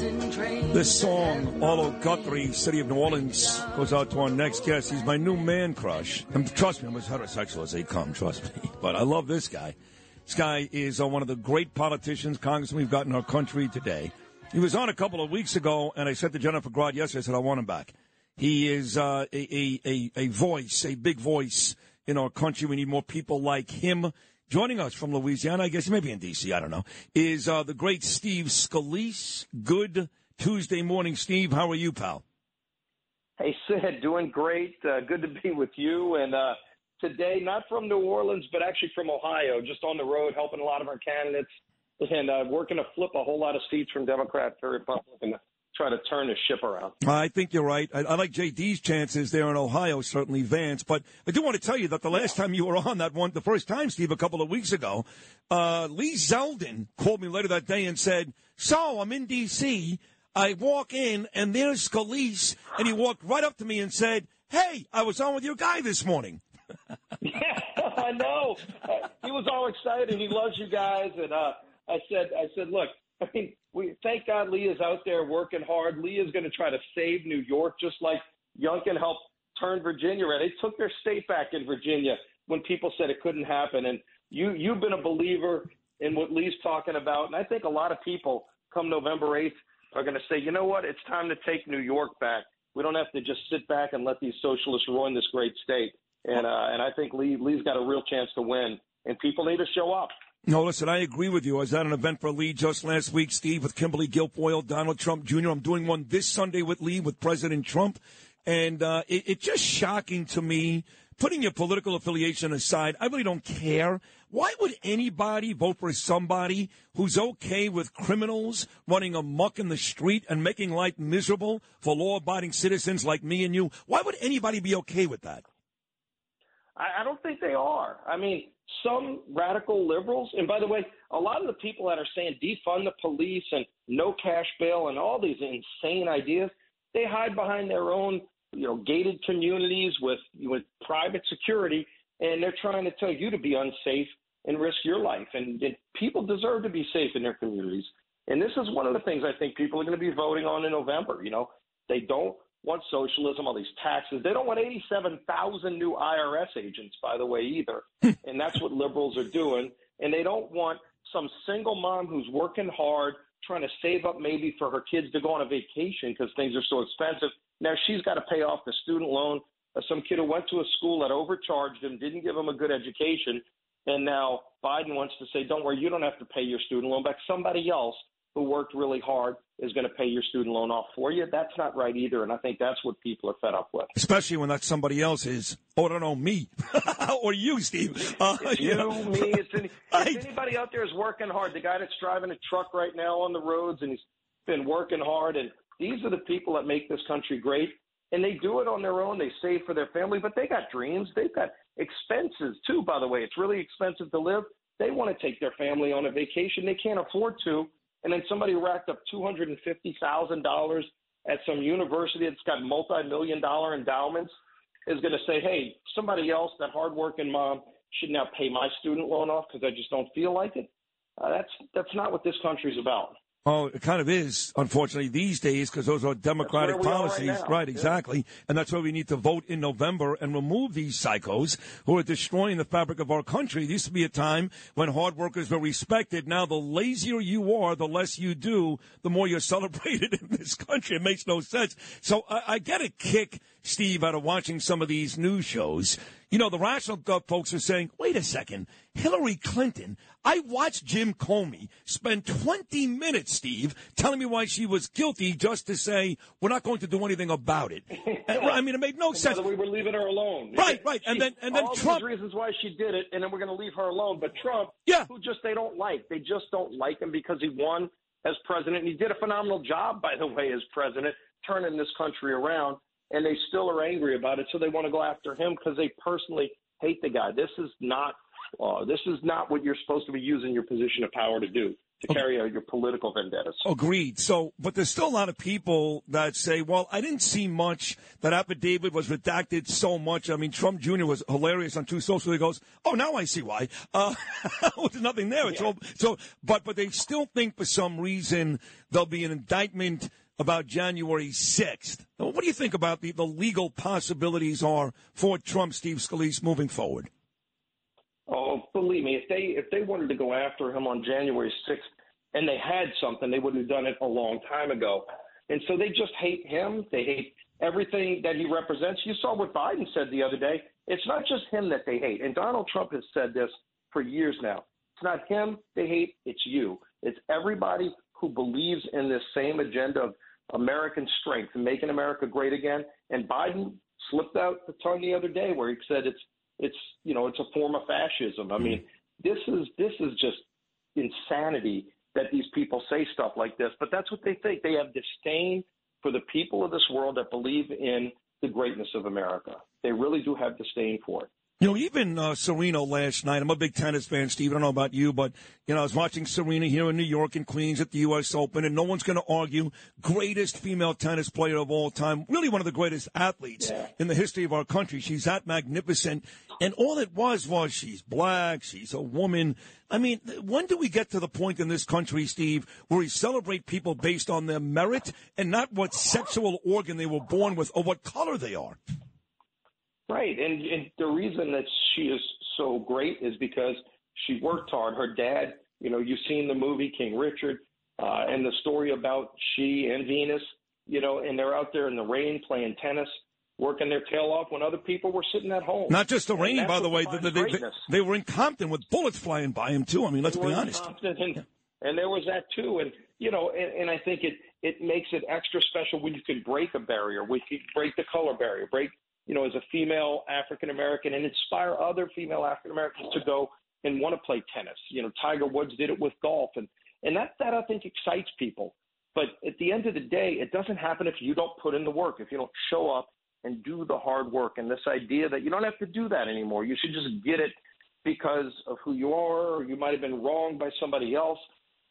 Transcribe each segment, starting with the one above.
This song, Arlo Guthrie, City of New Orleans, goes out to our next guest. He's my new man crush. And trust me, I'm as heterosexual as they come, trust me. But I love this guy. This guy is uh, one of the great politicians, congressmen we've got in our country today. He was on a couple of weeks ago, and I said to Jennifer Grod yesterday, I said, I want him back. He is uh, a, a, a voice, a big voice in our country. We need more people like him. Joining us from Louisiana, I guess maybe in D.C., I don't know, is uh, the great Steve Scalise. Good Tuesday morning, Steve. How are you, pal? Hey, Sid, doing great. Uh, good to be with you. And uh, today, not from New Orleans, but actually from Ohio, just on the road helping a lot of our candidates and uh, working to flip a whole lot of seats from Democrat to Republican try to turn the ship around. I think you're right. I, I, like JD's chances there in Ohio, certainly Vance. But I do want to tell you that the last time you were on that one, the first time, Steve, a couple of weeks ago, uh, Lee Zeldin called me later that day and said, "So I'm in D.C. I walk in and there's Scalise, and he walked right up to me and said." Hey, I was on with your guy this morning. yeah, I know. Uh, he was all excited. He loves you guys, and uh, I said, I said, look, I mean, we thank God Lee is out there working hard. Lee is going to try to save New York, just like Youngkin helped turn Virginia around. They took their state back in Virginia when people said it couldn't happen. And you you've been a believer in what Lee's talking about, and I think a lot of people come November eighth are going to say, you know what, it's time to take New York back. We don't have to just sit back and let these socialists ruin this great state. And uh, and I think Lee Lee's got a real chance to win, and people need to show up. No, listen, I agree with you. I was at an event for Lee just last week, Steve, with Kimberly Guilfoyle, Donald Trump Jr. I'm doing one this Sunday with Lee, with President Trump. And uh, it, it's just shocking to me, putting your political affiliation aside, I really don't care. Why would anybody vote for somebody who's okay with criminals running amuck in the street and making life miserable for law abiding citizens like me and you? Why would anybody be okay with that? I, I don't think they are. I mean, some radical liberals, and by the way, a lot of the people that are saying defund the police and no cash bail and all these insane ideas, they hide behind their own, you know, gated communities with with private security, and they're trying to tell you to be unsafe and risk your life. And, and people deserve to be safe in their communities. And this is one of the things I think people are going to be voting on in November. You know, they don't want socialism, all these taxes. They don't want 87,000 new IRS agents, by the way, either. and that's what liberals are doing. And they don't want some single mom who's working hard, trying to save up maybe for her kids to go on a vacation because things are so expensive. Now she's got to pay off the student loan. Uh, some kid who went to a school that overcharged him, didn't give him a good education. And now Biden wants to say, don't worry, you don't have to pay your student loan back. Somebody else who worked really hard is going to pay your student loan off for you. That's not right either, and I think that's what people are fed up with. Especially when that's somebody else's. oh, I don't know, me or you, Steve. Uh, it's you, know. me, it's any, anybody out there is working hard. The guy that's driving a truck right now on the roads and he's been working hard, and these are the people that make this country great. And they do it on their own. They save for their family, but they got dreams. They've got expenses too. By the way, it's really expensive to live. They want to take their family on a vacation. They can't afford to and then somebody racked up two hundred and fifty thousand dollars at some university that's got multi-million dollar endowments is going to say, hey, somebody else, that hardworking mom, should now pay my student loan off because I just don't feel like it. Uh, that's that's not what this country's about. Oh, it kind of is, unfortunately, these days because those are Democratic policies. Right, right, exactly. Yeah. And that's why we need to vote in November and remove these psychos who are destroying the fabric of our country. There used to be a time when hard workers were respected. Now, the lazier you are, the less you do, the more you're celebrated in this country. It makes no sense. So I, I get a kick, Steve, out of watching some of these news shows you know, the rational folks are saying, wait a second, Hillary Clinton. I watched Jim Comey spend 20 minutes, Steve, telling me why she was guilty just to say, we're not going to do anything about it. I mean, it made no sense. we were leaving her alone. Right, right. And then, and then all Trump. reasons why she did it, and then we're going to leave her alone. But Trump, yeah. who just they don't like. They just don't like him because he won as president. And he did a phenomenal job, by the way, as president, turning this country around and they still are angry about it. So they want to go after him because they personally hate the guy. This is not uh, this is not what you're supposed to be using your position of power to do. to carry out your political vendettas. Agreed. So, but there's still a lot of people that say, well, I didn't see much. That affidavit was redacted so much. I mean, Trump Jr. was hilarious on Truth Social. He goes, oh, now I see why. Uh, there's nothing there. It's yeah. all, so, but, but they still think for some reason there'll be an indictment about January 6th. What do you think about the, the legal possibilities are for Trump, Steve Scalise, moving forward? Oh, believe me, if they if they wanted to go after him on January 6th and they had something, they would have done it a long time ago. And so they just hate him. They hate everything that he represents. You saw what Biden said the other day. It's not just him that they hate. And Donald Trump has said this for years now. It's not him they hate, it's you. It's everybody who believes in this same agenda of American strength and making America great again. And Biden slipped out the tongue the other day where he said it's it's you know it's a form of fascism. I mean, mm-hmm. this is this is just insanity that these people say stuff like this. But that's what they think. They have disdain for the people of this world that believe in the greatness of America. They really do have disdain for it. You know, even uh, Serena last night. I'm a big tennis fan, Steve. I don't know about you, but you know, I was watching Serena here in New York and Queens at the U.S. Open, and no one's going to argue greatest female tennis player of all time. Really, one of the greatest athletes yeah. in the history of our country. She's that magnificent, and all it was was she's black, she's a woman. I mean, when do we get to the point in this country, Steve, where we celebrate people based on their merit and not what sexual organ they were born with or what color they are? Right, and, and the reason that she is so great is because she worked hard. Her dad, you know, you've seen the movie King Richard, uh, and the story about she and Venus, you know, and they're out there in the rain playing tennis, working their tail off when other people were sitting at home. Not just the rain, by the way. The, they, they, they, were in Compton with bullets flying by him too. I mean, let's be honest. And, yeah. and there was that too, and you know, and, and I think it it makes it extra special when you can break a barrier, when you break the color barrier, break you know, as a female African American and inspire other female African Americans to go and want to play tennis. You know, Tiger Woods did it with golf, and and that that I think excites people. But at the end of the day, it doesn't happen if you don't put in the work, if you don't show up and do the hard work. And this idea that you don't have to do that anymore, you should just get it because of who you are, or you might have been wronged by somebody else.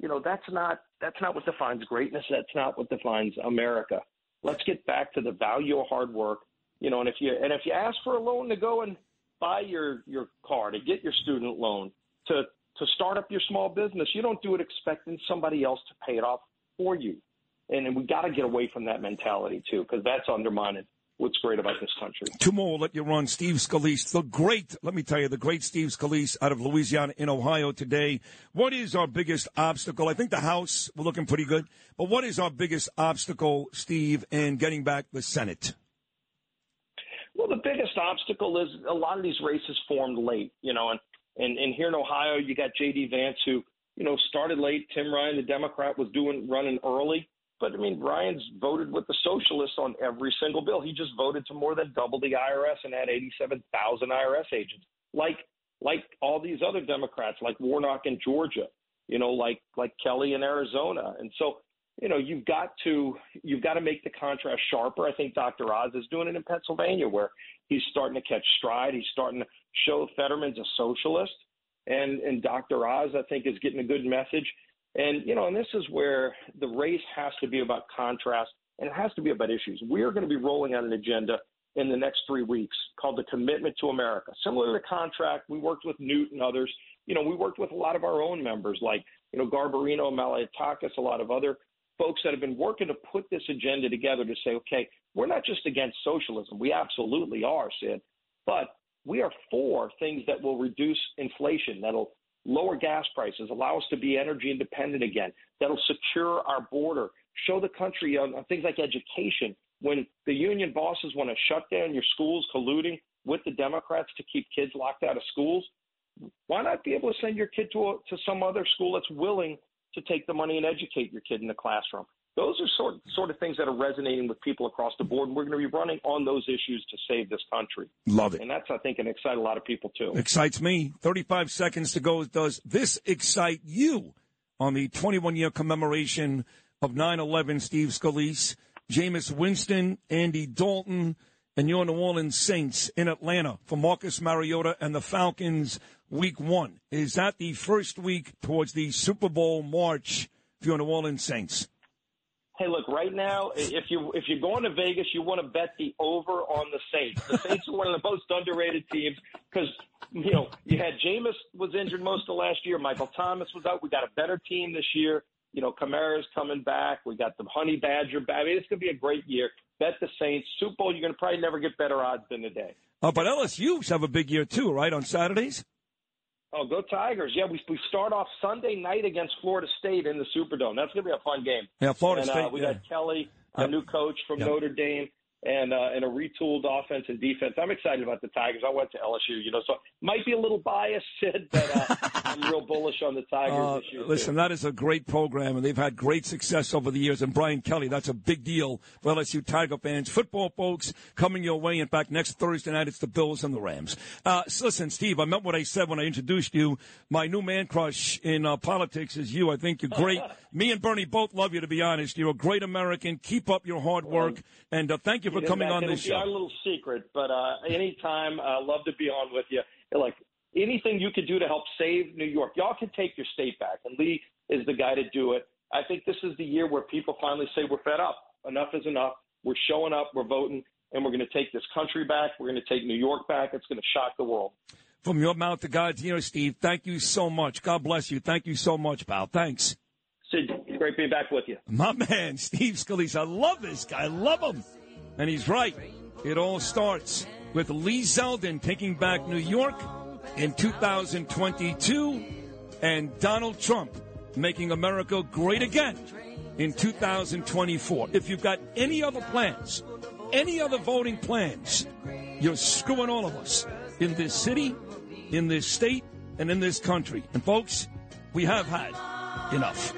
You know, that's not that's not what defines greatness. That's not what defines America. Let's get back to the value of hard work you know, and if you and if you ask for a loan to go and buy your your car, to get your student loan, to to start up your small business, you don't do it expecting somebody else to pay it off for you. And, we got to get away from that mentality too, because that's undermining what's great about this country. Two more will let you run. Steve Scalise, the great, let me tell you, the great Steve Scalise out of Louisiana in Ohio today. What is our biggest obstacle? I think the House, we're looking pretty good. But what is our biggest obstacle, Steve, in getting back the Senate? Biggest obstacle is a lot of these races formed late, you know, and, and, and here in Ohio, you got J.D. Vance who, you know, started late. Tim Ryan, the Democrat, was doing running early. But I mean, Ryan's voted with the socialists on every single bill. He just voted to more than double the IRS and had 87,000 IRS agents, like like all these other Democrats, like Warnock in Georgia, you know, like like Kelly in Arizona. And so you know, you've got to you've got to make the contrast sharper. I think Dr. Oz is doing it in Pennsylvania, where he's starting to catch stride. He's starting to show Fetterman's a socialist, and and Dr. Oz, I think, is getting a good message. And you know, and this is where the race has to be about contrast, and it has to be about issues. We are going to be rolling out an agenda in the next three weeks called the Commitment to America. Similar to contract, we worked with Newt and others. You know, we worked with a lot of our own members, like you know Garbarino, Malliotakis, a lot of other folks that have been working to put this agenda together to say, okay, we're not just against socialism. We absolutely are, Sid, but we are for things that will reduce inflation, that'll lower gas prices, allow us to be energy independent again, that'll secure our border, show the country on, on things like education. When the union bosses want to shut down your schools, colluding with the Democrats to keep kids locked out of schools, why not be able to send your kid to a, to some other school that's willing to take the money and educate your kid in the classroom. Those are sort sort of things that are resonating with people across the board. And we're going to be running on those issues to save this country. Love it. And that's, I think, and excite a lot of people too. Excites me. 35 seconds to go. Does this excite you on the 21 year commemoration of 9 11 Steve Scalise, Jameis Winston, Andy Dalton, and your New Orleans Saints in Atlanta for Marcus Mariota and the Falcons week one. Is that the first week towards the Super Bowl march for your New Orleans Saints? Hey, look, right now, if you if you're going to Vegas, you want to bet the over on the Saints. The Saints are one of the most underrated teams because you know you had Jameis was injured most of last year. Michael Thomas was out. We got a better team this year. You know, Kamara's coming back. We got the Honey Badger back. I mean, it's going to be a great year. Bet the Saints. Super Bowl, you're going to probably never get better odds than today. Uh, but LSU's have a big year too, right? On Saturdays. Oh, go Tigers! Yeah, we we start off Sunday night against Florida State in the Superdome. That's going to be a fun game. Yeah, Florida and, State. Uh, we yeah. got Kelly, our new coach from Yep. Notre Dame, and uh, and a retooled offense and defense. I'm excited about the Tigers. I went to LSU, you know, so might be a little biased, Sid, but uh, I'm real bullish on the Tigers Uh, this year. too. listen, that is a great program, and they've had great success over the years. And Brian Kelly, that's a big deal for LSU Tiger fans. Football folks coming your way. In fact, next Thursday night, it's the Bills and the Rams. Uh, listen, Steve, I meant what I said when I introduced you. My new man crush in uh, politics is you. I think you're great. Me and Bernie both love you, to be honest. You're a great American. Keep up your hard work, and uh, thank you for You know, coming on this be our show. little secret, but uh, anytime, uh, love to be on with you. Like anything you could do to help save New York, y'all can take your state back, and Lee is the guy to do it. I think this is the year where people finally say we're fed up. Enough is enough. We're showing up. We're voting, and we're going to take this country back. We're going to take New York back. It's going to shock the world. From your mouth to God's ear, Steve, thank you so much. God bless you. Thank you so much, pal. Thanks. Sid, great being back with you. My man, Steve Scalise. I love this guy. I love him. And he's right. It all starts with Lee Zeldin taking back New York in 2022 and Donald Trump making America great again in 2024. If you've got any other plans, any other voting plans, you're screwing all of us in this city, in this state, and in this country. And folks, we have had enough.